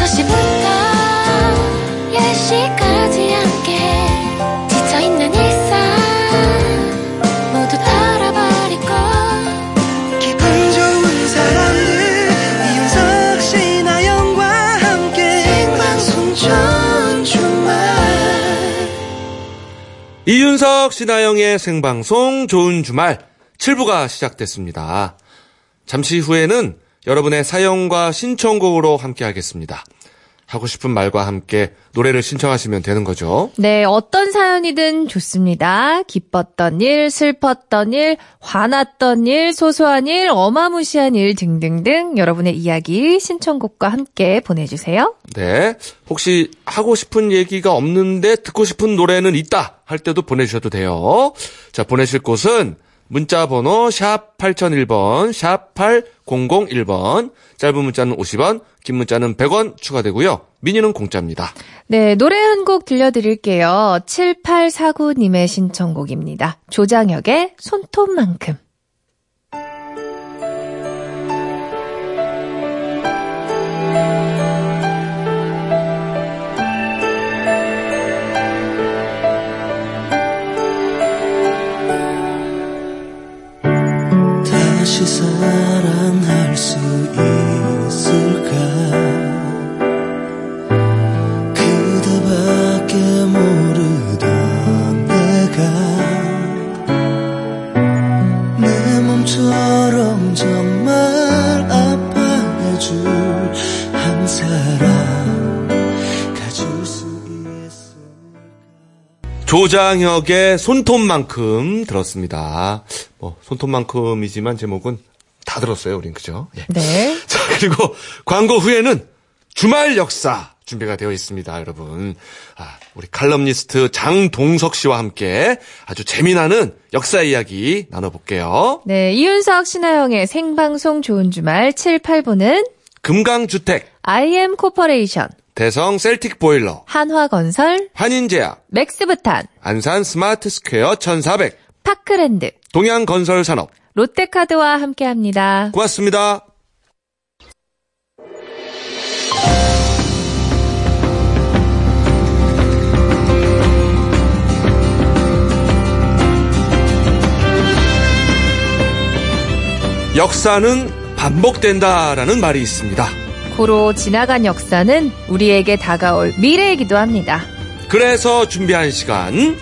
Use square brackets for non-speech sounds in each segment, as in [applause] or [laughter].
6시부터 10시까지 함께 지쳐있는 일상 모두 털어버리고 기분 좋은 사람들 이윤석 씨 나 영과 함께. 생방송 좋은 주말. 이윤석 신하영의 생방송 좋은 주말. 7부가 시작됐습니다. 잠시 후에는 여러분의 사연과 신청곡으로 함께 하겠습니다. 하고 싶은 말과 함께 노래를 신청하시면 되는 거죠. 네, 어떤 사연이든 좋습니다. 기뻤던 일, 슬펐던 일, 화났던 일, 소소한 일, 어마무시한 일 등등등 여러분의 이야기 신청곡과 함께 보내주세요. 네. 혹시 하고 싶은 얘기가 없는데 듣고 싶은 노래는 있다 할 때도 보내주셔도 돼요. 자, 보내실 곳은 문자 번호 샵 8001번, 샵 8001번, 짧은 문자는 50원, 긴 문자는 100원 추가되고요. 미니는 공짜입니다. 네, 노래 한 곡 들려드릴게요. 7849님의 신청곡입니다. 조장혁의 손톱만큼. 다시 사랑할 수 있을까 조장혁의 손톱만큼 들었습니다. 뭐, 손톱만큼이지만 제목은 다 들었어요, 우린. 그죠? 예. 네. [laughs] 자, 그리고 광고 후에는 주말 역사 준비가 되어 있습니다, 여러분. 아, 우리 칼럼니스트 장동석 씨와 함께 아주 재미나는 역사 이야기 나눠볼게요. 네, 이윤석 신아영의 생방송 좋은 주말 7, 8부는 금강주택, IM 코퍼레이션, 대성 셀틱 보일러, 한화건설, 한림제약, 맥스부탄, 안산 스마트 스퀘어 1400, 파크랜드, 동양건설산업. 롯데카드와 함께합니다. 고맙습니다. 역사는 반복된다라는 말이 있습니다. 고로 지나간 역사는 우리에게 다가올 미래이기도 합니다. 그래서 준비한 시간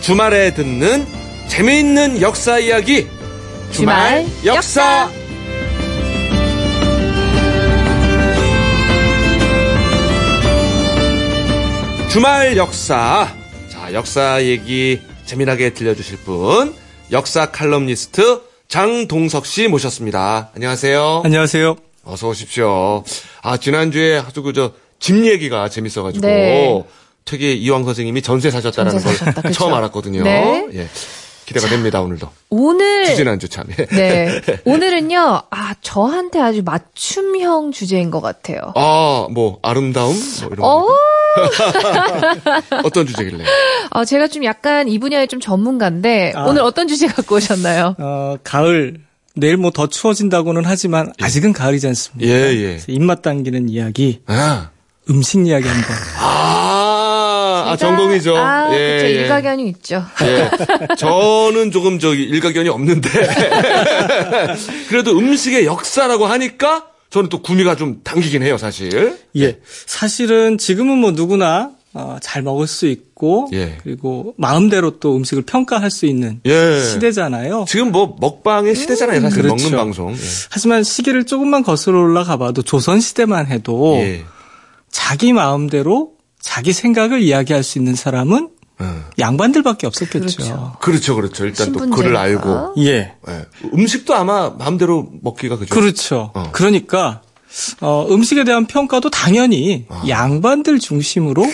주말에 듣는 재미있는 역사 이야기 주말, 주말 역사. 역사. 주말 역사 자 역사 얘기 재미나게 들려주실 분 역사 칼럼니스트 장동석 씨 모셨습니다. 안녕하세요. 안녕하세요. 어서 오십시오. 아 지난주에 아주 그저 집 얘기가 재밌어가지고 네. 되게 이왕 선생님이 전세 사셨다라는 전세 사셨다, 걸 그쵸? [laughs] 처음 알았거든요. 네. 예. 기대가 됩니다 오늘도. 오늘 지지난주 참. 예. 네 [laughs] 오늘은요 아 저한테 아주 맞춤형 주제인 것 같아요. 아, 뭐 아름다움 뭐 이런 어, 거. [laughs] 어떤 주제길래? 아, 제가 좀 약간 이 분야에 좀 전문가인데 아. 오늘 어떤 주제 갖고 오셨나요? 어, 가을 내일 뭐 더 추워진다고는 하지만 아직은 가을이지 않습니까? 예, 예. 입맛 당기는 이야기, 아, 음식 이야기 한번. 아, 아 전공이죠. 아, 예, 그렇죠. 예. 일가견이 있죠. 예. 저는 조금 저기 일가견이 없는데 [laughs] 그래도 음식의 역사라고 하니까 저는 또 구미가 좀 당기긴 해요, 사실. 예. 사실은 지금은 뭐 누구나 어, 잘 먹을 수 있고 예. 그리고 마음대로 또 음식을 평가할 수 있는 예. 시대잖아요. 지금 뭐 먹방의 시대잖아요, 사실 그렇죠. 먹는 방송. 예. 하지만 시기를 조금만 거슬러 올라가 봐도 조선 시대만 해도 예. 자기 마음대로 자기 생각을 이야기할 수 있는 사람은 어. 양반들밖에 없었겠죠. 그렇죠. 그렇죠, 그렇죠. 일단 또 신분제니까. 글을 알고. 예. 예. 음식도 아마 마음대로 먹기가 그죠. 그렇죠. 어. 그러니까 어, 음식에 대한 평가도 당연히 아. 양반들 중심으로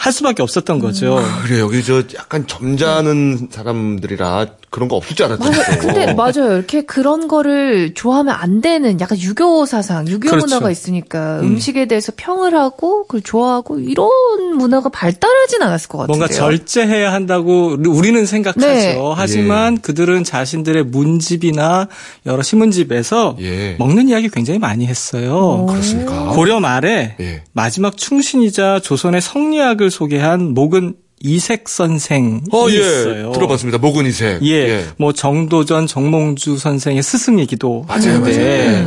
할 수밖에 없었던 거죠. 그래 여기 저 약간 점잖은 사람들이라 그런 거 없을 줄 알았죠. 맞아. 근데 맞아요. 이렇게 그런 거를 좋아하면 안 되는 약간 유교 사상, 유교 그렇죠. 문화가 있으니까 음. 식에 대해서 평을 하고 그걸 좋아하고 이런 문화가 발달하진 않았을 것 같은데요. 뭔가 절제해야 한다고 우리는 생각하죠. 네. 하지만 그들은 자신들의 문집이나 여러 신문집에서 예. 먹는 이야기 굉장히 많이 했어요. 그렇습니까? 고려 말에 예. 마지막 충신이자 조선의 성리학을 소개한 목은 이색 선생이 어, 예. 있어요. 들어봤습니다. 목은 이색. 예, 뭐 정도전 정몽주 선생의 스승이기도 맞아요, 한데 맞아요. 예, 예.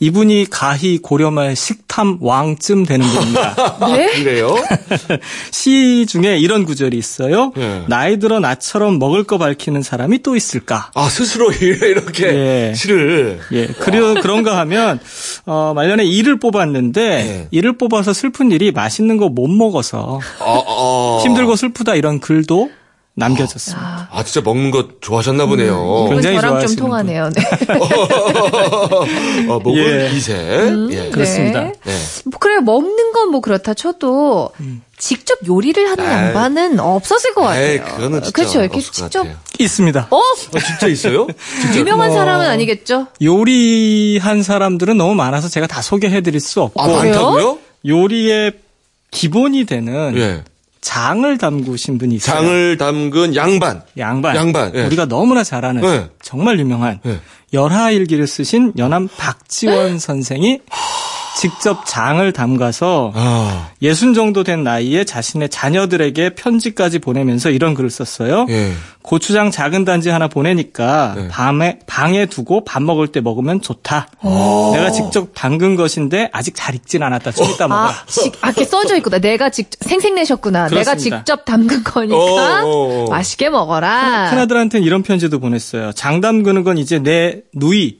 이분이 가히 고려말 식탐 왕쯤 되는 분입니다. [laughs] 네? 그래요? [laughs] 시 중에 이런 구절이 있어요. 예. 나이 들어 나처럼 먹을 거 밝히는 사람이 또 있을까? 아, 스스로 [laughs] 이렇게 예. 시를. 예, 그리고 그런가 하면 어 말년에 이를 뽑았는데 예. 이를 뽑아서 슬픈 일이 맛있는 거 못 먹어서 어, 어. 힘들고 슬프다 이런 글도 남겨졌습니다. 아, 진짜 먹는 거 좋아하셨나 보네요. 이분 굉장히 저랑 좀 통하네요. 네. 어, 목은 예. 이색. 예. 그렇습니다. 네. 네. 뭐 그래 먹는 건 뭐 그렇다 쳐도 직접 요리를 하는 에이. 양반은 없었을 것 같아요. 에이, 그거는 진짜 그렇죠. 이렇게 직접 같아요. 있습니다. 어 아, 진짜 있어요? [laughs] 진짜. 유명한 뭐- 사람은 아니겠죠? 요리한 사람들은 너무 많아서 제가 다 소개해드릴 수 없고 아, 많다고요? 요리의 기본이 되는 예. 장을 담그신 분이 있어요. 장을 담근 양반. 양반. 양반, 예. 우리가 너무나 잘 아는 예. 정말 유명한 예. 열하일기를 쓰신 연암 박지원 선생이 직접 장을 담가서 아, 예순 정도 된 나이에 자신의 자녀들에게 편지까지 보내면서 이런 글을 썼어요. 예. 고추장 작은 단지 하나 보내니까 네. 밤에 방에 두고 밥 먹을 때 먹으면 좋다. 어. 내가 직접 담근 것인데 아직 잘 익진 않았다. 좀 이따 먹어라. 아, 직, 아, 이렇게 써져 있구나. 내가 직접, 생생내셨구나. 내가 그렇습니다. 직접 담근 거니까 어, 어, 어. 맛있게 먹어라. 큰아들한테는 이런 편지도 보냈어요. 장 담그는 건 이제 내 누이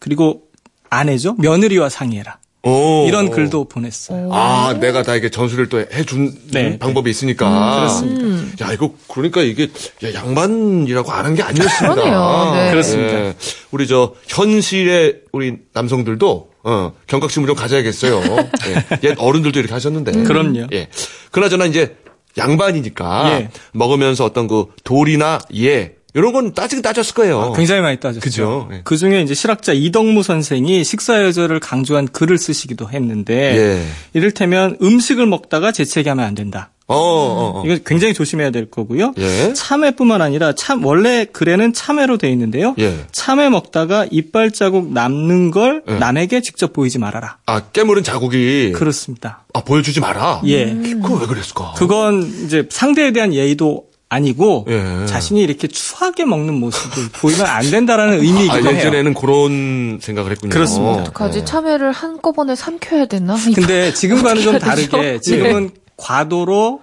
그리고 아내죠 며느리와 상의해라. 오. 이런 글도 보냈어요. 아, 내가 다 이게 전수를 또 해준 네. 방법이 있으니까. 그렇습니다. 야, 이거 그러니까 이게 야, 양반이라고 안 한 게 아니었습니다. 그러네요. 네. 그렇습니다. 예. 우리 저 현실의 우리 남성들도 어, 경각심을 좀 가져야겠어요. 예. 옛 어른들도 이렇게 하셨는데. 그럼요. 예. 그나저나 이제 양반이니까 예. 먹으면서 어떤 그 돌이나 예 이런 건 따지긴 따졌을 거예요. 굉장히 많이 따졌죠. 그죠. 예. 그 중에 이제 실학자 이덕무 선생이 식사여절을 강조한 글을 쓰시기도 했는데 예. 이를테면 음식을 먹다가 재채기 하면 안 된다. 어, 어, 어. 이거 굉장히 조심해야 될 거고요. 예. 참외뿐만 아니라 참 원래 글에는 참외로 돼 있는데요. 예. 참외 먹다가 이빨 자국 남는 걸 예. 남에게 직접 보이지 말아라. 아, 깨물은 자국이 그렇습니다. 아, 보여주지 마라. 예. 그거 왜 그랬을까? 그건 이제 상대에 대한 예의도 아니고 예. 자신이 이렇게 추하게 먹는 모습을 보이면 안 된다는 의미이기도 아, 해요. 예전에는 그런 생각을 했군요. 그렇습니다. 어떡하지? 참외를 한꺼번에 삼켜야 되나? 근데 지금과는 좀? 다르게 지금은 과도로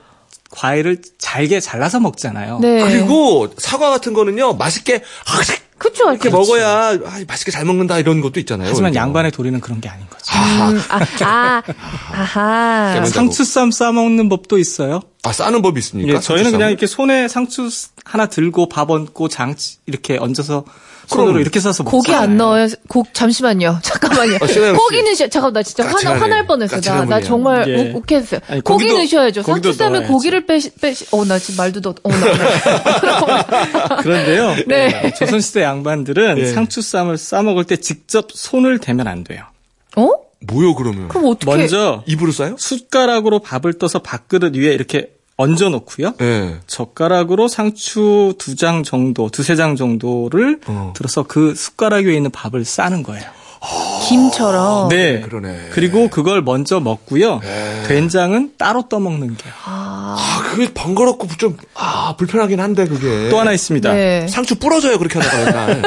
과일을 잘게 잘라서 먹잖아요. 네. 그리고 사과 같은 거는요, 맛있게, 아, 그쵸. 이렇게 먹어야 아, 맛있게 잘 먹는다 이런 것도 있잖아요. 하지만 그러니까. 양반의 도리는 그런 게 아닌 거죠. 음, 아, 아, [laughs] 아하. 깨문- 상추쌈 싸 먹는 법도 있어요. 아, 싸는 법이 있습니까? 예, 저희는? 그냥 이렇게 손에 상추 하나 들고 밥 얹고 장 이렇게 얹어서 손으로 그럼 이렇게 싸서 고기 먹잖아요. 안 넣어요. 고, 잠시만요. [laughs] 잠깐만요. 아, 씨. 고기는 시, 잠깐 나 진짜 화나. 화날 뻔했어. 나, 나. 정말 예. 욱- 욱했어요. 고기 넣으셔야죠. 고기도 상추쌈에. 고기를 빼시, 빼시, 어, 나 지금 말도 더, 어, 나. [laughs] 그런데요. [laughs] 네. 조선시대 양반들은 예. 상추쌈을 싸먹을 때 직접 손을 대면 안 돼요. 어? 뭐요, 그러면? 그럼 어떻게? 먼저 입으로 싸요? 숟가락으로 밥을 떠서 밥그릇 위에 이렇게 얹어 놓고요. 예. 젓가락으로 상추 두 장 정도, 두세 장 정도를 어. 들어서 그 숟가락 위에 있는 밥을 싸는 거예요. 김처럼. 네. 그러네. 그리고 그걸 먼저 먹고요. 네. 된장은 따로 떠먹는 게. 아, 그게 번거롭고 좀, 아, 불편하긴 한데, 그게. 또 하나 있습니다. 네. 상추 부러져요, 그렇게 하다가.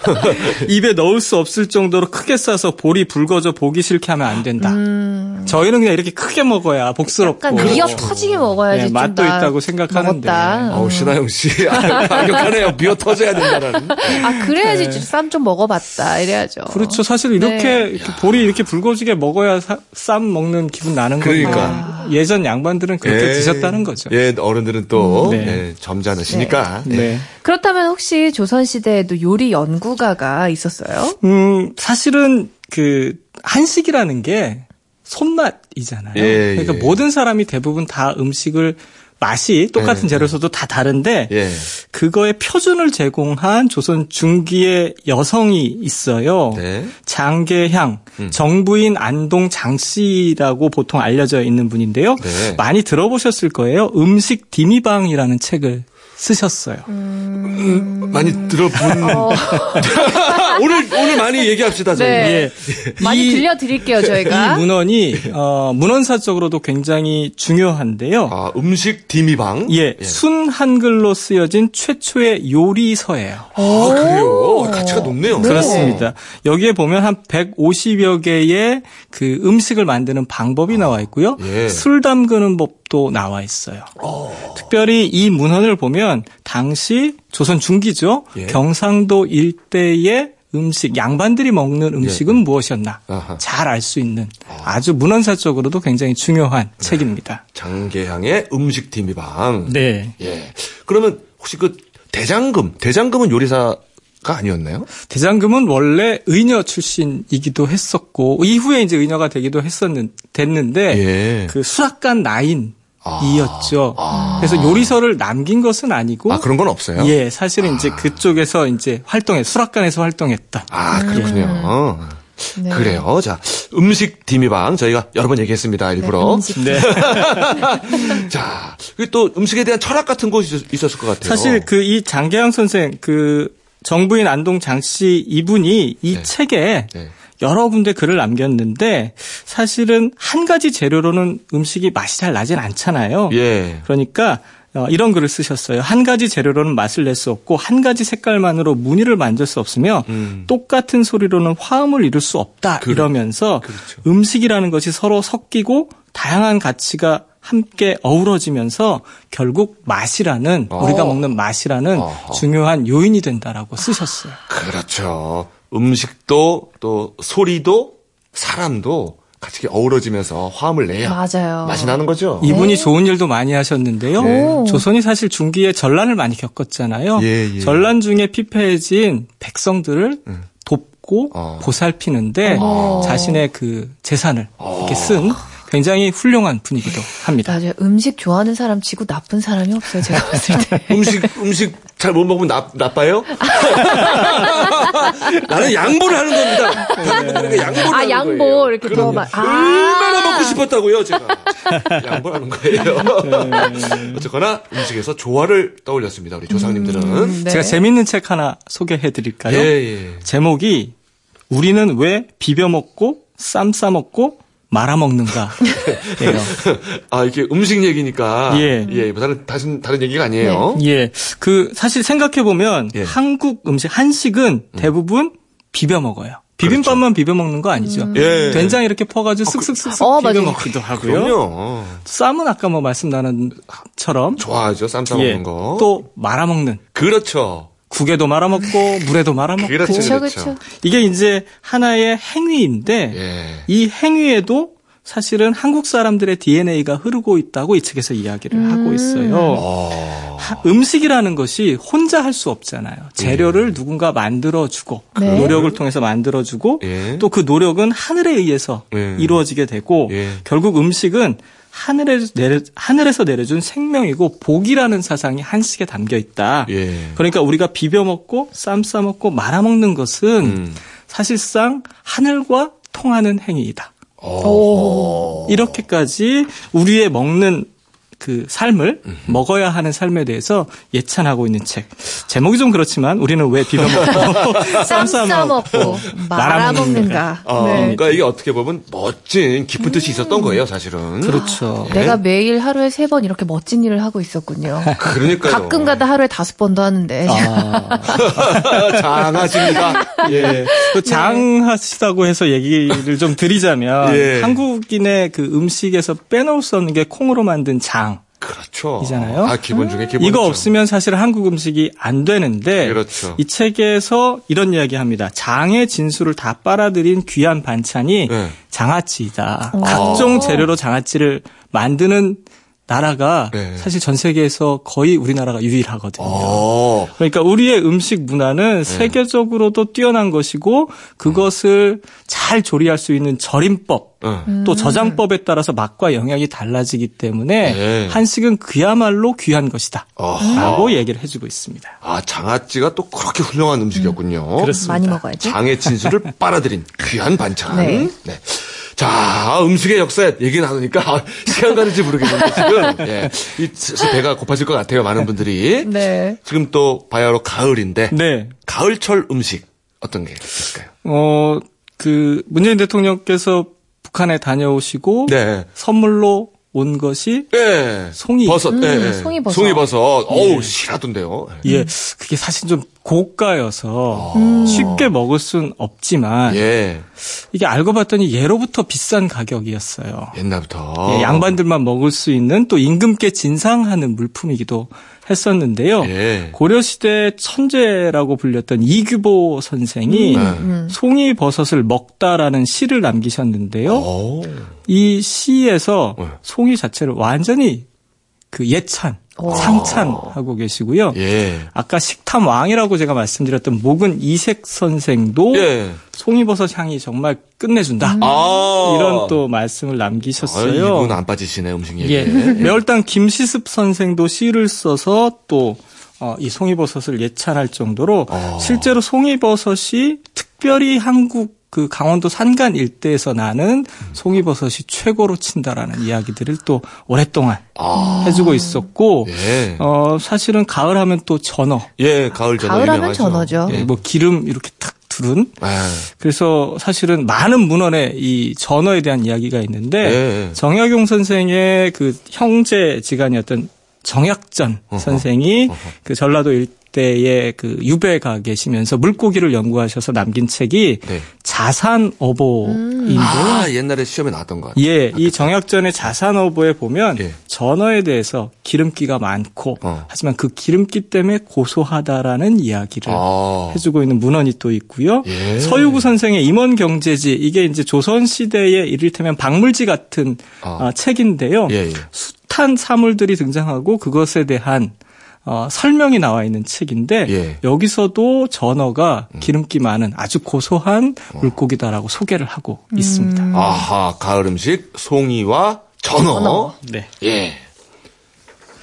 [laughs] 입에 넣을 수 없을 정도로 크게 싸서 볼이 붉어져 보기 싫게 하면 안 된다. 음, 저희는 그냥 이렇게 크게 먹어야 복스럽고. 약간 미어 터지게 먹어야지. 네, 좀 맛도 나- 있다고 생각하는데. 먹었다. 어우, 신하영 씨. [laughs] 아, 강력하네요. 미어 터져야 된다는. 아, 그래야지 쌈좀 먹어봤다. 이래야죠. 그렇죠. 사실 이렇게, 네. 이렇게 볼이 이렇게 붉어지게 먹어야 사- 쌈 먹는 기분 나는 거니까. 그러니까. 예전 양반들은 그렇게 예. 드셨다는 거죠. 예, 어른들은 또, 네. 예, 점잖으시니까. 예. 네. 그렇다면 혹시 조선 시대에도 요리 연구가가 있었어요? 음, 사실은 그 한식이라는 게 손맛이잖아요. 예, 그러니까 예. 모든 사람이 대부분 다 음식을 맛이 똑같은 네, 재료에서도 다 다른데 예. 그거의 표준을 제공한 조선 중기의 여성이 있어요. 네. 장계향, 음. 정부인 안동 장씨라고 보통 알려져 있는 분인데요. 네. 많이 들어보셨을 거예요. 음식 디미방이라는 책을 쓰셨어요. 많이 들어본. [laughs] 오늘, 오늘 많이 얘기합시다, 저희. 네. 예. 많이 이- 들려드릴게요, 저희가. 이 문헌이 어, 문헌사적으로도 굉장히 중요한데요. 아, 음식 디미방. 예, 순 한글로 쓰여진 최초의 요리서예요. 아, 그래요? 가치가 높네요. 그렇습니다. 여기에 보면 한 150여 개의 그 음식을 만드는 방법이 나와 있고요. 예. 술 담그는 법 도 나와 있어요. 특별히 이 문헌을 보면 당시 조선 중기죠. 예. 경상도 일대의 음식, 양반들이 먹는 음식은 무엇이었나 예. 아하. 잘알 수 있는 아주 문헌사적으로도 굉장히 중요한 네. 책입니다. 장계향의 음식 디미방. 네. 예. 그러면 혹시 그 대장금, 대장금은 요리사 가 아니었나요? 대장금은 원래 의녀 출신이기도 했었고 이후에 이제 의녀가 되기도 했었는 됐는데 예. 그 수락관 나인 이었죠. 아. 그래서 요리서를 남긴 것은 아니고 아, 그런 건 없어요? 예, 사실은 이제 그쪽에서 이제 활동해 수락관에서 활동했다. 아, 그렇군요. 네. 그래요. 자, 음식 디미방 저희가 여러 번 얘기했습니다. 일부러. 음식. 네. [laughs] 자, 그리고 또 음식에 대한 철학 같은 것이 있었- 있었을 것 같아요. 사실 그 이 장계양 선생 그 정부인 안동 장씨 이분이 이 네. 책에 네. 여러 군데 글을 남겼는데 사실은 한 가지 재료로는 음식이 맛이 잘 나진 않잖아요. 예. 그러니까 어, 이런 글을 쓰셨어요. 한 가지 재료로는 맛을 낼 수 없고 한 가지 색깔만으로 무늬를 만들 수 없으며 음. 똑같은 소리로는 화음을 이룰 수 없다 그래. 이러면서 그렇죠. 음식이라는 것이 서로 섞이고 다양한 가치가 함께 어우러지면서 결국 맛이라는 어. 우리가 먹는 맛이라는 어허. 중요한 요인이 된다라고 쓰셨어요. 그렇죠. 음식도 또 소리도 사람도 같이 이렇게 어우러지면서 화음을 내야 맞아요. 맛이 나는 거죠. 이분이 좋은 일도 많이 하셨는데요. 네. 조선이 사실 중기에 전란을 많이 겪었잖아요. 예, 예. 전란 중에 피폐해진 백성들을 돕고 어. 보살피는데 어. 자신의 그 재산을 이렇게 쓴 굉장히 훌륭한 분이기도 합니다. 맞아요. 음식 좋아하는 사람 치고 나쁜 사람이 없어요, 제가 봤을 때. [laughs] 음식 음식 잘 못 먹으면 나, 나빠요? [laughs] 나는 양보를 하는 겁니다. 다른 양보를 아, 하는 양보, 거예요. 이렇게 더. 막- 아. 얼마나 먹고 싶었다고요, 제가. 양보하는 거예요. 네. 어쨌거나 음식에서 조화를 떠올렸습니다, 우리 조상님들은. 네. 제가 재밌는 책 하나 소개해 드릴까요? 예, 예. 제목이 우리는 왜 비벼 먹고 쌈 싸 먹고 말아 먹는가? [laughs] 예요. 아, 이렇게 음식 얘기니까. 예. 예, 뭐 다른, 다른, 다른 얘기가 아니에요. 예. 그 사실 생각해 보면 예. 한국 음식 한식은 대부분 비벼 먹어요. 비빔밥만 비벼 먹는 거 아니죠. 예. 된장 이렇게 퍼가지고 쓱쓱쓱쓱 어, 비벼. 먹기도 하고요. 그럼요. 쌈은 아까 뭐 말씀 나눈 것처럼 좋아하죠, 쌈싸 예, 먹는 거. 또 말아 먹는 그렇죠. 국에도 말아 먹고 물에도 말아 먹고 그렇죠, 그렇죠. 그쵸. 이게 이제 하나의 행위인데 예. 이 행위에도 사실은 한국 사람들의 DNA가 흐르고 있다고 이 책에서 이야기를 하고 있어요. 어. 하- 음식이라는 것이 혼자 할 수 없잖아요. 재료를 누군가 만들어주고 네. 노력을 통해서 만들어주고 예. 또그 노력은 하늘에 의해서 예. 이루어지게 되고 예. 결국 음식은 하늘에서, 내려, 하늘에서 내려준 생명이고 복이라는 사상이 한식에 담겨 있다. 예. 그러니까 우리가 비벼 먹고 쌈 싸 먹고 말아 먹는 것은 음. 사실상 하늘과 통하는 행위이다. 어. 이렇게까지 우리의 먹는 그 삶을 먹어야 하는 삶에 대해서 예찬하고 있는 책. 제목이 좀 그렇지만 우리는 왜 비벼 [laughs] 먹고 쌈 싸 먹고 말아 먹는가. 어, 네. 그러니까 이게 어떻게 보면 멋진 깊은 뜻이 있었던 거예요, 사실은. 그렇죠. 내가 매일 하루에 세 번 이렇게 멋진 일을 하고 있었군요. [laughs] 그러니까요. 가끔 가다 하루에 다섯 번도 하는데. 아, [laughs] 장하십니다. 예. 또 장하시다고 해서 얘기를 좀 드리자면 예. 한국인의 그 음식에서 빼놓을 수 없는 게 콩으로 만든 장. 그렇죠. 이잖아요. 아, 기본 중에 기본. 이거 없으면 사실 한국 음식이 안 되는데 그렇죠. 이 책에서 이런 이야기 합니다. 장의 진수를 다 빨아들인 귀한 반찬이 네. 장아찌이다. 각종 재료로 장아찌를 만드는 나라가 네. 사실 전 세계에서 거의 우리나라가 유일하거든요. 어. 그러니까 우리의 음식 문화는 세계적으로도 뛰어난 것이고 그것을 잘 조리할 수 있는 절임법 응. 또 저장법에 따라서 맛과 영양이 달라지기 때문에 네. 한식은 그야말로 귀한 것이다. 어허. 라고 얘기를 해주고 있습니다. 아, 장아찌가 또 그렇게 훌륭한 음식이었군요. 그렇습니다. 많이 먹어야지. 장의 진수를 [laughs] 빨아들인 귀한 반찬. 네. 네. 자, 음식의 역사 얘기 나누니까 아, 시간 가는지 모르겠는데 지금 예, 이 배가 고파질 것 같아요. 많은 분들이 네. 지금 또 바야흐로 가을인데 네. 가을철 음식 어떤 게 있을까요? 어, 그 문재인 대통령께서 북한에 다녀오시고 네, 선물로 온 것이 예, 송이. 버섯, 음, 예, 예. 송이 버섯. 송이 버섯. 어우 실하던데요. 예, 그게 사실 좀 고가여서 음. 쉽게 먹을 순 없지만 예, 이게 알고 봤더니 예로부터 비싼 가격이었어요. 옛날부터 예, 양반들만 먹을 수 있는 또 임금께 진상하는 물품이기도 했었는데요. 예. 고려 시대 천재라고 불렸던 이규보 선생이 음. 송이 버섯을 먹다라는 시를 남기셨는데요. 오. 이 시에서 네. 송이 자체를 완전히 그 예찬, 오. 상찬하고 계시고요. 예, 아까 식탐 왕이라고 제가 말씀드렸던 목은 이색 선생도 예. 송이버섯 향이 정말 끝내준다. 아 이런 또 말씀을 아, 남기셨어요. 이분 안 빠지시네 음식 얘기. 예. 매월당 김시습 선생도 시를 써서 또 어, 이 송이버섯을 예찬할 정도로 어. 실제로 송이버섯이 특별히 한국 그 강원도 산간 일대에서 나는 송이버섯이 최고로 친다라는 이야기들을 또 오랫동안 아. 해주고 있었고 예. 어 사실은 가을 하면 또 전어 예, 가을 전어 가을 하면. 전어죠. 예, 뭐 기름 이렇게 탁 두른 예. 그래서 사실은 많은 문헌에 이 전어에 대한 이야기가 있는데 예. 정약용 선생의 그 형제 지간이었던 정약전 어허. 선생이 어허. 그 전라도 일대에 그 유배 가 계시면서 물고기를 연구하셔서 남긴 책이 네. 자산 어보인데요. 아, 옛날에 시험에 나왔던 것 같아요. 예, 이 정약전의 자산어보에 보면 예. 전어에 대해서 기름기가 많고 어. 하지만 그 기름기 때문에 고소하다라는 이야기를 아. 해주고 있는 문헌이 또 있고요. 예. 서유구 선생의 임원경제지 이게 이제 조선 시대의 이를테면 박물지 같은 아. 어, 책인데요. 예, 예. 숱한 사물들이 등장하고 그것에 대한 어, 설명이 나와 있는 책인데 예. 음. 여기서도 전어가 기름기 많은 아주 고소한 어. 물고기다라고 소개를 하고 있습니다. 아하, 가을 음식 송이와 전어. 전어. 네. 예.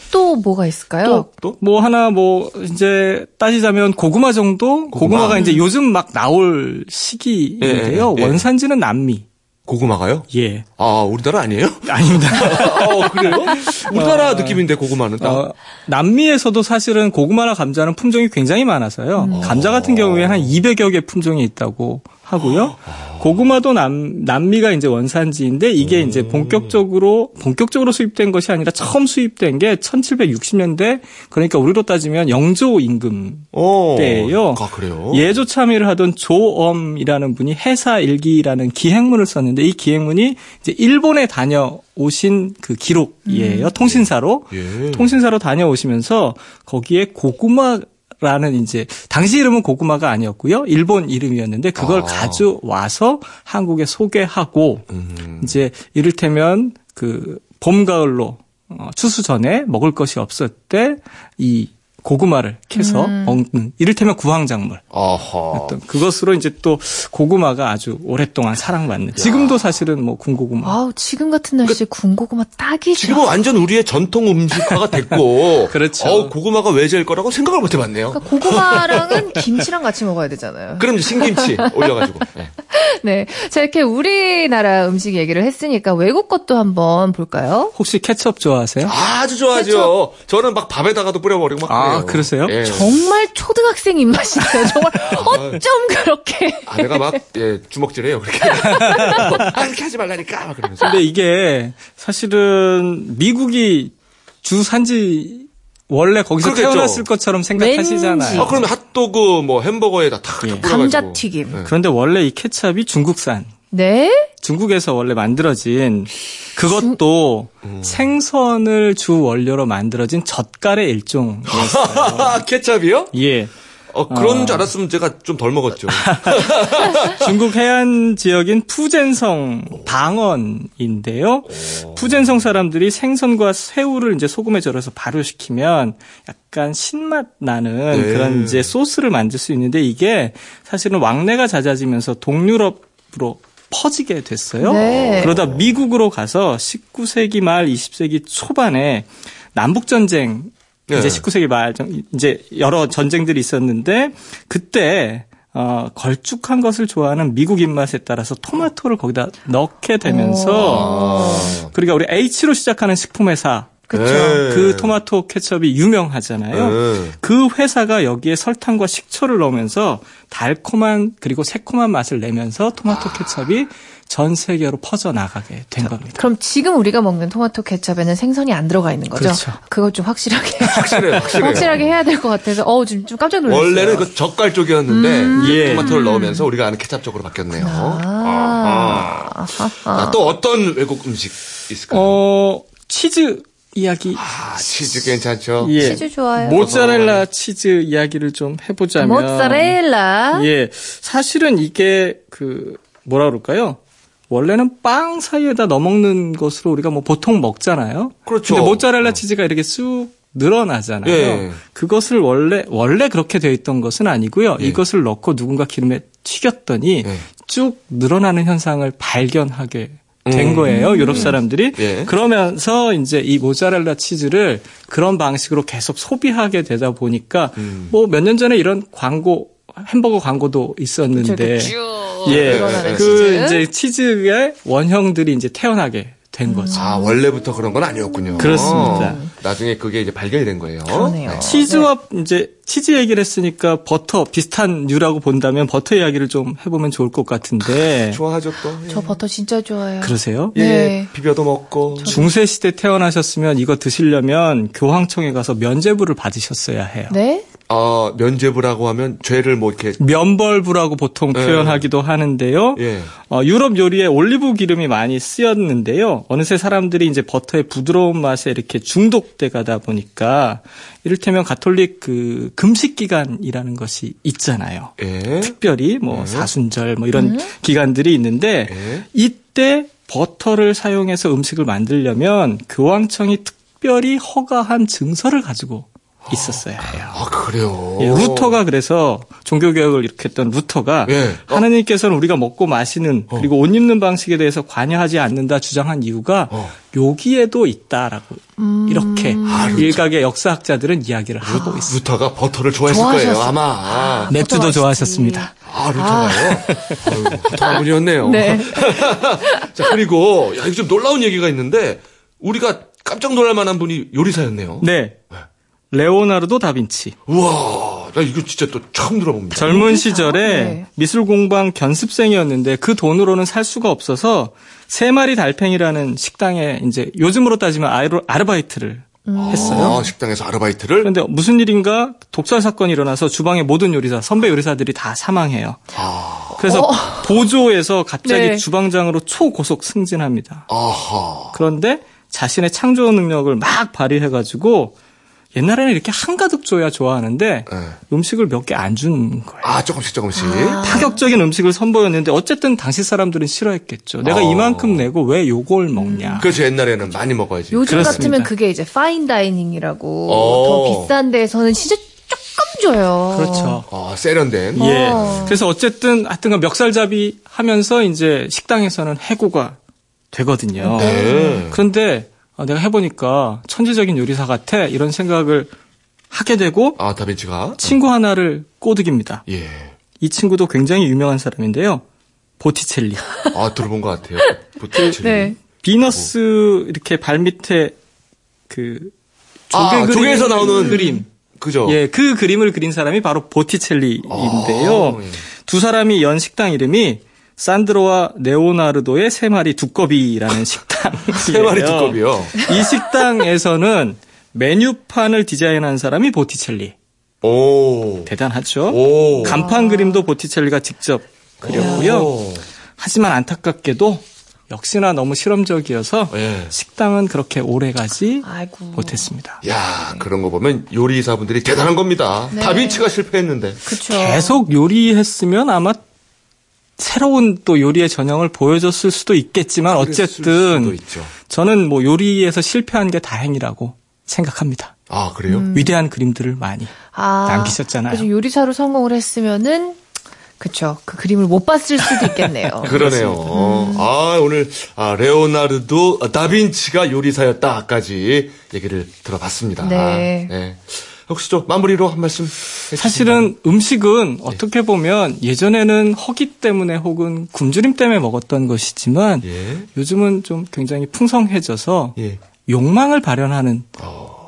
또 뭐가 있을까요? 또, 또, 뭐 하나 뭐 이제 따지자면 고구마 정도? 고구마. 고구마. 가 이제 요즘 막 나올 시기인데요. 예, 예. 원산지는 남미. 고구마가요? 예. 아, 우리나라 아니에요? [laughs] 아닙니다. [laughs] 어, 그래요? 우리나라 느낌인데 고구마는 딱. 어, 남미에서도 사실은 고구마나 감자는 품종이 굉장히 많아서요. 감자 같은 경우에 한 200여 개 품종이 있다고 하고요. 고구마도 남, 남미가 이제 원산지인데 이게 이제 본격적으로, 본격적으로 수입된 것이 아니라 처음 수입된 게 1760년대, 그러니까 우리로 따지면 영조 임금 어. 때예요. 아, 그래요? 예조 참여를 하던 조엄이라는 분이 해사 일기라는 기행문을 썼는데 이 기행문이 이제 일본에 다녀 오신 그 기록이에요. 통신사로. 예. 통신사로 다녀오시면서 거기에 고구마 라는 이제 당시 이름은 고구마가 아니었고요. 일본 이름이었는데 그걸 아. 가져와서 한국에 소개하고 음. 이제 이를테면 그 봄 가을로 어, 추수 전에 먹을 것이 없을 때 이 고구마를 캐서 먹는 이를테면 구황작물. 어떤 그것으로 이제 또 고구마가 아주 오랫동안 사랑받는 지금도 사실은 뭐 군고구마 아우 지금 같은 날씨에 군고구마 딱이죠. 지금은 완전 우리의 전통 음식화가 됐고. [laughs] 그렇죠. 어, 고구마가 외제일 거라고 생각을 못 해봤네요. 그러니까 고구마랑은 [laughs] 김치랑 같이 먹어야 되잖아요. 그럼 이제 신김치 [laughs] 올려가지고. 네. 네. 자, 이렇게 우리나라 음식 얘기를 했으니까 외국 것도 한번 볼까요? 혹시 케첩 좋아하세요? 아주 좋아하죠. 저는 막 밥에다가도 뿌려버리고 막 아, 그래요. 그러세요? 예. 정말 초등학생 입맛이네요. 정말 어쩜 그렇게. 아, 내가 막, 예, 주먹질해요, 그렇게. [laughs] 아, 그렇게 하지 말라니까, 막 그러면서. 근데 이게 사실은 미국이 주 산지 원래 거기서 그렇겠죠. 태어났을 것처럼 생각하시잖아요. 왠지. 아, 그러면 핫도그, 뭐, 햄버거에다 탁 예. 감자튀김. 네. 그런데 원래 이 케찹이 중국산 네? 중국에서 원래 만들어진 그것도 음. 생선을 주 원료로 만들어진 젓갈의 일종이었어요. [laughs] 아, 케찹이요? 예. 어, 그런 줄 알았으면 제가 좀 덜 먹었죠. [laughs] 중국 해안 지역인 푸젠성 방언인데요. 푸젠성 사람들이 생선과 새우를 이제 소금에 절여서 발효시키면 약간 신맛 나는 네. 그런 이제 소스를 만들 수 있는데 이게 사실은 왕래가 잦아지면서 동유럽 으로 퍼지게 됐어요. 네. 그러다 미국으로 가서 19세기 말 20세기 초반에 남북 전쟁 네. 이제 19세기 말좀 이제 여러 전쟁들이 있었는데 그때 어, 걸쭉한 것을 좋아하는 미국 입맛에 따라서 토마토를 거기다 넣게 되면서 그러니까 우리 H로 시작하는 식품 회사 그쵸. 네. 그 토마토 케첩이 유명하잖아요. 네. 그 회사가 여기에 설탕과 식초를 넣으면서 달콤한 그리고 새콤한 맛을 내면서 토마토 케첩이 전 세계로 퍼져 나가게 된 겁니다. 그럼 지금 우리가 먹는 토마토 케첩에는 생선이 안 들어가 있는 거죠? 그렇죠. 그거 좀 확실하게 확실해요, [laughs] 확실해요. 확실하게 해야 될 것 같아서 어우 좀, 좀 깜짝 놀랐어요. 원래는 그 젓갈 쪽이었는데 예. 토마토를 넣으면서 우리가 아는 케찹 쪽으로 바뀌었네요. 아, 아하. 아, 또 어떤 외국 음식 있을까요? 어, 치즈 이야기. 아, 치즈 괜찮죠? 예. 치즈 좋아요. 모짜렐라 치즈 이야기를 좀 해보자면. 모짜렐라. 예. 사실은 이게 그, 뭐라 그럴까요? 원래는 빵 사이에다 넣어 먹는 것으로 우리가 뭐 보통 먹잖아요. 그렇죠. 근데 모짜렐라 치즈가 이렇게 쑥 늘어나잖아요. 예. 그것을 원래 원래 그렇게 되어 있던 것은 아니고요. 예. 이것을 넣고 누군가 기름에 튀겼더니 예. 쭉 늘어나는 현상을 발견하게 된 음. 거예요. 유럽 사람들이. 예. 그러면서 이제 이 모짜렐라 치즈를 그런 방식으로 계속 소비하게 되다 보니까 음. 뭐몇 년 전에 이런 광고 햄버거 광고도 있었는데 예. 늘어나는 그 치즈. 이제 치즈의 원형들이 이제 태어나게 된 거죠. 아, 원래부터 그런 건 아니었군요. 그렇습니다. 나중에 그게 이제 발견이 된 거예요. 그러네요. 치즈와 이제 치즈 얘기를 했으니까 버터 비슷한 류라고 본다면 버터 이야기를 좀 해보면 좋을 것 같은데 [laughs] 좋아하죠, 또. 예. 저 버터 진짜 좋아해요. 그러세요? 예, 네. 비벼도 먹고. 중세 시대 태어나셨으면 이거 드시려면 교황청에 가서 면제부를 받으셨어야 해요. 네? 어, 면제부라고 하면 죄를 뭐 이렇게 면벌부라고 보통 네. 표현하기도 하는데요. 예. 어, 유럽 요리에 올리브 기름이 많이 쓰였는데요. 어느새 사람들이 이제 버터의 부드러운 맛에 이렇게 중독돼 가다 보니까 이를테면 가톨릭 그 금식 기간이라는 것이 있잖아요. 예. 특별히 뭐 사순절 뭐 이런 기간들이 있는데 예. 이때 버터를 사용해서 음식을 만들려면 교황청이 특별히 허가한 증서를 가지고 있었어야 해요. 아, 그래요. 예, 루터가 그래서 종교개혁을 일으켰던 루터가 예. 어. 하느님께서는 우리가 먹고 마시는 그리고 옷 입는 방식에 대해서 관여하지 않는다 주장한 이유가 어. 여기에도 있다라고 이렇게 일각의 역사학자들은 이야기를 하고 있습니다. 루터가 버터를 좋아했을 거예요, 좋아하셨어. 아마. 맥주도 맛있지. 좋아하셨습니다. 아, 루터가요? 아유, 루터 분이었네요. 네. [laughs] 자, 그리고, 야, 이거 좀 놀라운 얘기가 있는데, 우리가 깜짝 놀랄 만한 분이 요리사였네요. 네. 레오나르도 다빈치. 우와, 나 이거 진짜 또 처음 들어봅니다. 젊은 시절에 네. 미술 공방 견습생이었는데 그 돈으로는 살 수가 없어서 세 마리 달팽이라는 식당에 이제 요즘으로 따지면 아이로- 아르바이트를 했어요. 아, 식당에서 아르바이트를? 그런데 무슨 일인가 독살 사건이 일어나서 주방의 모든 요리사, 선배 요리사들이 다 사망해요. 그래서 보조에서 갑자기 네. 주방장으로 초고속 승진합니다. 아하. 그런데 자신의 창조 능력을 막 발휘해가지고 옛날에는 이렇게 한가득 줘야 좋아하는데 네. 음식을 몇 개 안 준 거예요. 아, 조금씩 조금씩. 파격적인 음식을 선보였는데 어쨌든 당시 사람들은 싫어했겠죠. 내가 어. 이만큼 내고 왜 요걸 먹냐. 그렇죠, 옛날에는 많이 먹어야지. 요즘 그렇습니다. 같으면 그게 이제 파인 다이닝이라고 어. 더 비싼 데에서는 진짜 조금 줘요. 그렇죠. 아, 세련된. 예. 어. 그래서 어쨌든 하여튼간 멱살잡이 하면서 이제 식당에서는 해고가 되거든요. 네. 그런데 아, 내가 해보니까 천재적인 요리사 같아 이런 생각을 하게 되고 아, 다빈치가? 친구 하나를 꼬드깁니다. 예. 이 친구도 굉장히 유명한 사람인데요. 보티첼리. 아, 들어본 것 같아요. 보티첼리. 네. 비너스 이렇게 발 밑에 그 조개 아, 그림 조개에서 나오는 그림. 그죠? 예, 그 그림을 그린 사람이 바로 보티첼리인데요. 아, 예. 두 사람이 연 식당 이름이 산드로와 네오나르도의 세 마리 두꺼비라는 식당. [laughs] 세 마리 두꺼비요. 이 식당에서는 메뉴판을 디자인한 사람이 보티첼리. 오. 대단하죠? 오. 간판 그림도 보티첼리가 직접 그렸고요. 오. 하지만 안타깝게도 역시나 너무 실험적이어서 예. 식당은 그렇게 오래 가지 아이고. 못했습니다. 야 그런 거 보면 요리사분들이 대단한 겁니다. 네. 다빈치가 실패했는데. 그쵸. 계속 요리했으면 아마 새로운 또 요리의 전형을 보여줬을 수도 있겠지만 수도 어쨌든 있죠. 저는 뭐 요리에서 실패한 게 다행이라고 생각합니다. 아 그래요? 음. 위대한 그림들을 많이 아, 남기셨잖아요. 그래서 요리사로 성공을 했으면은 그쵸. 그 그림을 못 봤을 수도 있겠네요. [laughs] 그러네요. 음. 아, 오늘, 아, 레오나르도 다빈치가 요리사였다까지 얘기를 들어봤습니다. 네. 좀 마무리로 한 말씀 해주시나요? 사실은 음식은 어떻게 보면 예전에는 허기 때문에 혹은 굶주림 때문에 먹었던 것이지만 예. 요즘은 좀 굉장히 풍성해져서 예. 욕망을 발현하는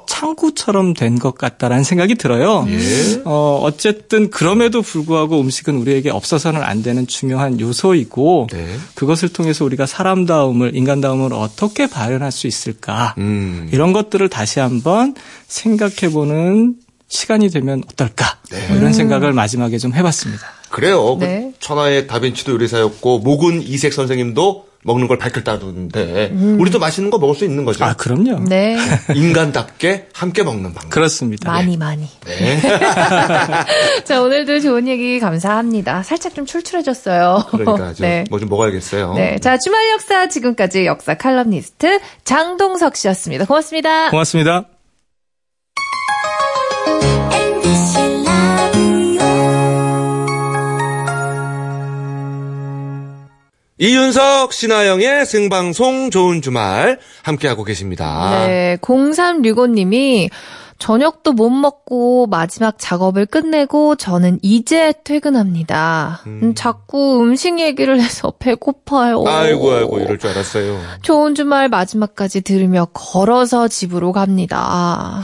창구처럼 된 것 같다라는 생각이 들어요. 예. 어, 어쨌든 그럼에도 불구하고 음식은 우리에게 없어서는 안 되는 중요한 요소이고 네. 그것을 통해서 우리가 사람다움을 인간다움을 어떻게 발현할 수 있을까 음. 이런 것들을 다시 한번 생각해보는 시간이 되면 어떨까 네. 뭐 이런 생각을 마지막에 좀 해봤습니다. 그래요. 그 네. 천하의 다빈치도 요리사였고, 모근 이색 선생님도 먹는 걸 밝혔다던데, 우리도 맛있는 거 먹을 수 있는 거죠. 아 그럼요. 네. [laughs] 인간답게 함께 먹는 방법. 그렇습니다. 많이 많이. 네. [laughs] 자, 오늘도 좋은 얘기 감사합니다. 살짝 좀 출출해졌어요. 그러니까 [laughs] 네. 뭐좀 먹어야겠어요. 네. 자, 주말 역사 지금까지 역사 칼럼니스트 장동석 씨였습니다. 고맙습니다. 고맙습니다. 이윤석, 신하영의 생방송 좋은 주말 함께하고 계십니다. 네, 0365님이 저녁도 못 먹고 마지막 작업을 끝내고 저는 이제 퇴근합니다. 음, 자꾸 음식 얘기를 해서 [laughs] 배고파요. 아이고, 아이고, 이럴 줄 알았어요. 좋은 주말 마지막까지 들으며 걸어서 집으로 갑니다.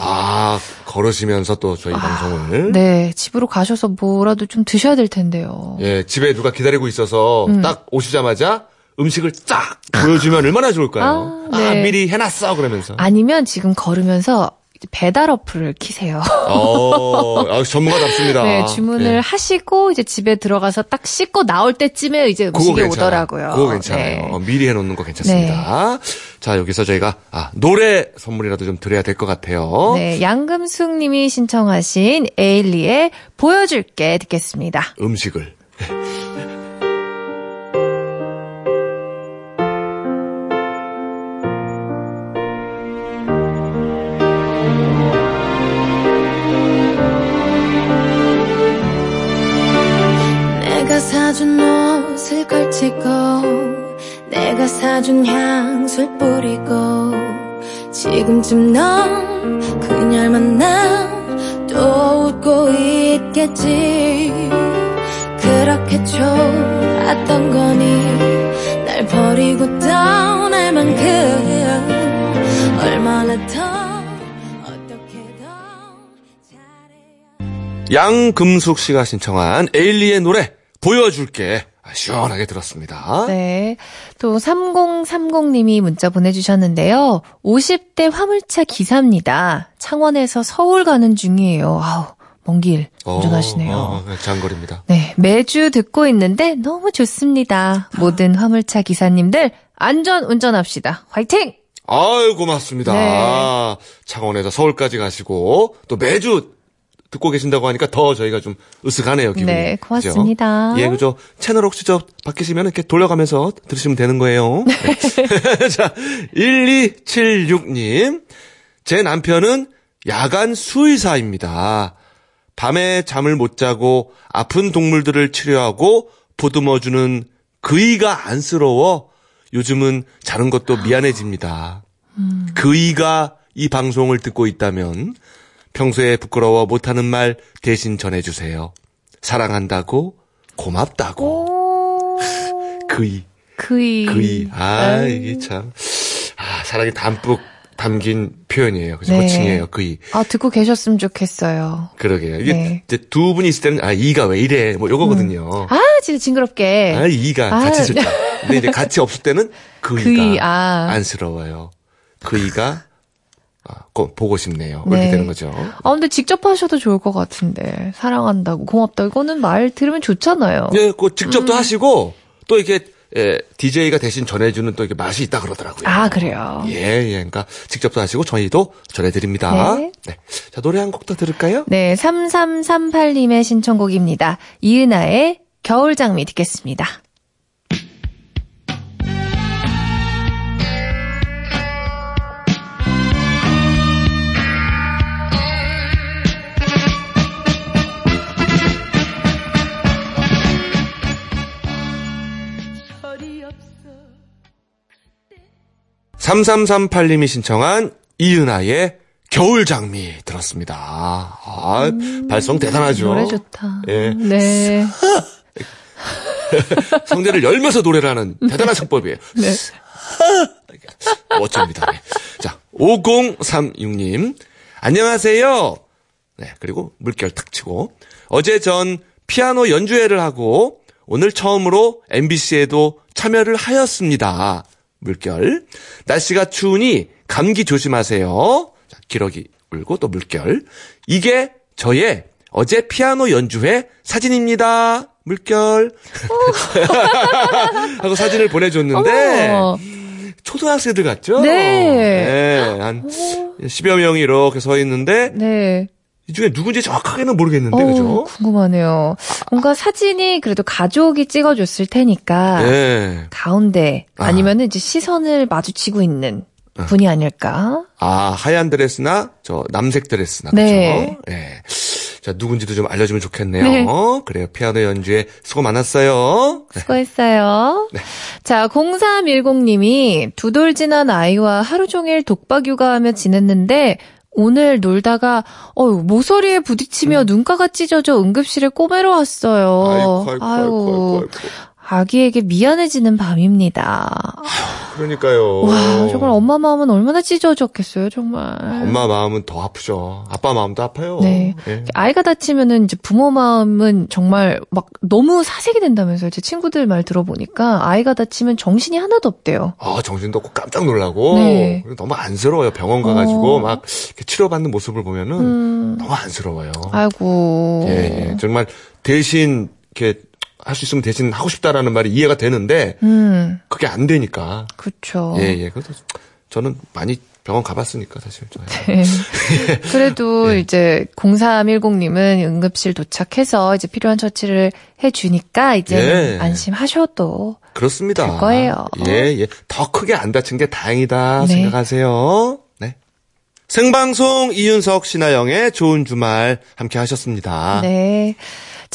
아, 걸으시면서 또 저희 방송을. 네, 집으로 가셔서 뭐라도 좀 드셔야 될 텐데요. 예, 집에 누가 기다리고 있어서 음. 딱 오시자마자 음식을 쫙 보여주면 얼마나 좋을까요? 아, 아, 네. 미리 해놨어, 그러면서. 아니면 지금 걸으면서 배달 어플을 키세요. 어, 아, 전문가답습니다. 네, 주문을 예. 하시고 이제 집에 들어가서 딱 씻고 나올 때쯤에 이제 음식이 괜찮아요. 오더라고요. 그거 괜찮아요. 네. 어, 미리 해놓는 거 괜찮습니다. 자, 여기서 저희가, 아, 노래 선물이라도 좀 드려야 될 것 같아요. 네, 양금숙 님이 신청하신 에일리의 보여줄게 듣겠습니다. 음식을. 내가 사준 옷을 걸치고 내가 사준 향수를 뿌리고 지금쯤 넌 그녀를 만나 또 웃고 있겠지. 그렇게 좋았던 거니 날 버리고 떠날 만큼 얼마나 더 양금숙 씨가 신청한 에일리의 노래 보여줄게 아, 시원하게 들었습니다. 네. 또 3030님이 문자 보내주셨는데요. 50대 화물차 기사입니다. 창원에서 서울 가는 중이에요. 아우, 먼길 운전하시네요. 어, 어, 장거리입니다. 네, 매주 듣고 있는데 너무 좋습니다. 모든 화물차 기사님들 안전 운전합시다. 화이팅! 아유 고맙습니다. 네. 창원에서 서울까지 가시고 또 매주 듣고 계신다고 하니까 더 저희가 좀 으쓱하네요 기분이. 네, 고맙습니다. 그죠? 예, 그죠. 채널 혹시 저 바뀌시면 이렇게 돌려가면서 들으시면 되는 거예요. 네. [laughs] 자, 1276님. 제 남편은 야간 수의사입니다. 밤에 잠을 못 자고 아픈 동물들을 치료하고 보듬어주는 그이가 안쓰러워 요즘은 자는 것도 미안해집니다. 그이가 이 방송을 듣고 있다면 평소에 부끄러워 못하는 말 대신 전해주세요. 사랑한다고 고맙다고 오, [laughs] 그이 그이. 그이 아 아유. 이게 참 아, 사랑이 담뿍 담긴 표현이에요. 그죠? 네. 호칭이에요. 그이 아, 듣고 계셨으면 좋겠어요. 그러게요. 이게 네. 이제 두 분이 있을 때는 아 이가 왜 이래 뭐 요거거든요. 아, 진짜 징그럽게. 아, 이가 아. 같이 있을 때. 근데 이제 같이 없을 때는 [laughs] 그이가 그이, 아. 안쓰러워요. 그이가 아, 꼭 보고 싶네요. 네. 이렇게 되는 거죠. 아, 근데 직접 하셔도 좋을 것 같은데. 사랑한다고, 고맙다. 이거는 말 들으면 좋잖아요. 예, 그 직접도 음. 하시고 또 이렇게 예, DJ가 대신 전해주는 또 이게 맛이 있다 그러더라고요. 아, 그래요. 예, 예. 그러니까 직접 하시고 저희도 전해드립니다. 네. 네. 자, 노래 한 곡 더 들을까요? 네, 3338님의 신청곡입니다. 이은아의 겨울장미 듣겠습니다. 삼삼삼팔님이 신청한 이은아의 겨울 장미 들었습니다. 아, 발성 대단하죠. 음, 노래 좋다. 예. 네. [laughs] 성대를 열면서 노래를 하는 대단한 창법이에요. [laughs] 네. [laughs] 멋집니다. 네. 자, 5036님. 안녕하세요. 네, 그리고 물결 탁 치고. 어제 전 피아노 연주회를 하고 오늘 처음으로 MBC에도 참여를 하였습니다. 물결. 날씨가 추우니 감기 조심하세요. 자, 기러기 울고 또 물결. 이게 저의 어제 피아노 연주회 사진입니다. 물결. [laughs] 하고 사진을 보내줬는데 어머. 초등학생들 같죠? 네. 네, 한 10여 명이 이렇게 서 있는데 네. 이 중에 누군지 정확하게는 모르겠는데 어, 그죠? 궁금하네요. 뭔가 사진이 그래도 가족이 찍어줬을 테니까 네. 가운데 아. 아니면 은 이제 시선을 마주치고 있는 분이 아닐까? 아, 하얀 드레스나 저 남색 드레스나 네. 그죠? 네. 자, 누군지도 좀 알려주면 좋겠네요. 네. 그래요. 피아노 연주에 수고 많았어요. 네. 수고했어요. 자, 0310님이 두 돌 지난 아이와 하루 종일 독박 육아하며 지냈는데 오늘 놀다가 어유 모서리에 부딪히며 눈가가 찢어져 응급실에 꼬매러 왔어요. 음. 아이고, 아이고, 아이고, 아이고, 아 기에게 미안해지는 밤입니다. 그러니까요. 와, 정말 엄마 마음은 얼마나 찢어졌겠어요, 정말. 엄마 마음은 더 아프죠. 아빠 마음도 아파요. 네. 예. 아이가 다치면은 이제 부모 마음은 정말 막 너무 사색이 된다면서요. 제 친구들 말 들어보니까 아이가 다치면 정신이 하나도 없대요. 아, 정신도 없고 깜짝 놀라고. 네. 너무 안쓰러워요. 병원 가가지고 어. 막 치료받는 모습을 보면은 음, 너무 안쓰러워요. 아이고. 예, 예. 정말 대신 이렇게 할 수 있으면 대신 하고 싶다라는 말이 이해가 되는데 음, 그게 안 되니까. 그쵸. 예, 예. 그래서 저는 많이 병원 가봤으니까 사실 저. 네. [laughs] 그래도 네. [laughs] 이제 0310님은 응급실 도착해서 이제 필요한 처치를 해주니까 이제 예. 안심하셔도 그렇습니다. 될 거예요. 예, 예. 더 크게 안 다친 게 다행이다 네. 생각하세요. 네. 생방송 이윤석 신하영의 좋은 주말 함께 하셨습니다. 네.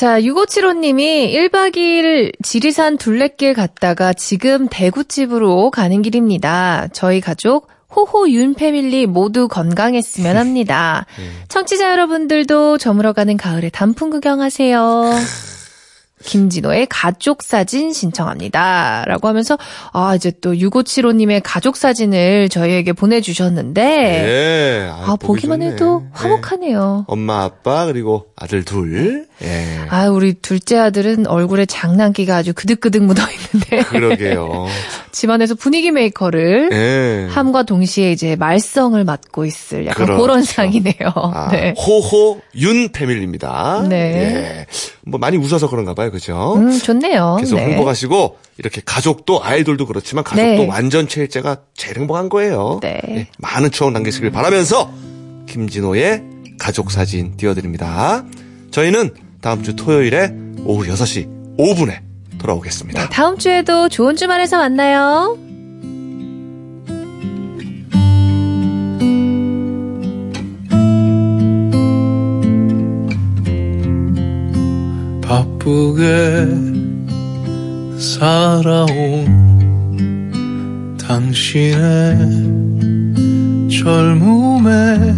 자, 6575님이 1박 2일 지리산 둘레길 갔다가 지금 대구집으로 가는 길입니다. 저희 가족 호호윤 패밀리 모두 건강했으면 합니다. [laughs] 청취자 여러분들도 저물어가는 가을에 단풍 구경하세요. [laughs] 김진호의 가족 사진 신청합니다. 라고 하면서, 아, 이제 또 6575님의 가족 사진을 저희에게 보내주셨는데, 예. 아, 보기 보기만 좋네. 해도 예. 화목하네요. 엄마, 아빠, 그리고 아들 둘. 예. 아, 우리 둘째 아들은 얼굴에 장난기가 아주 그득그득 묻어 있는데 그러게요. [laughs] 집안에서 분위기 메이커를 예. 함과 동시에 이제 말썽을 맡고 있을 약간 그렇죠. 그런 상이네요. 아, [laughs] 네. 호호 윤 패밀리입니다. 네. 예. 뭐 많이 웃어서 그런가 봐요. 그죠? 음, 좋네요. 계속 네. 행복하시고 이렇게 가족도 아이들도 그렇지만 가족도 네. 완전 체일제가 제일 행복한 거예요. 네. 예, 많은 추억 남기시길 바라면서 김진호의 가족 사진 띄워드립니다. 저희는 다음 주 토요일에 오후 6시 5분에 돌아오겠습니다. 다음 주에도 좋은 주말에서 만나요. 바쁘게 살아온 당신의 젊음의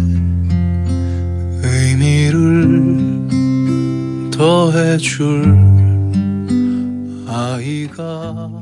의미를 더해줄 아이가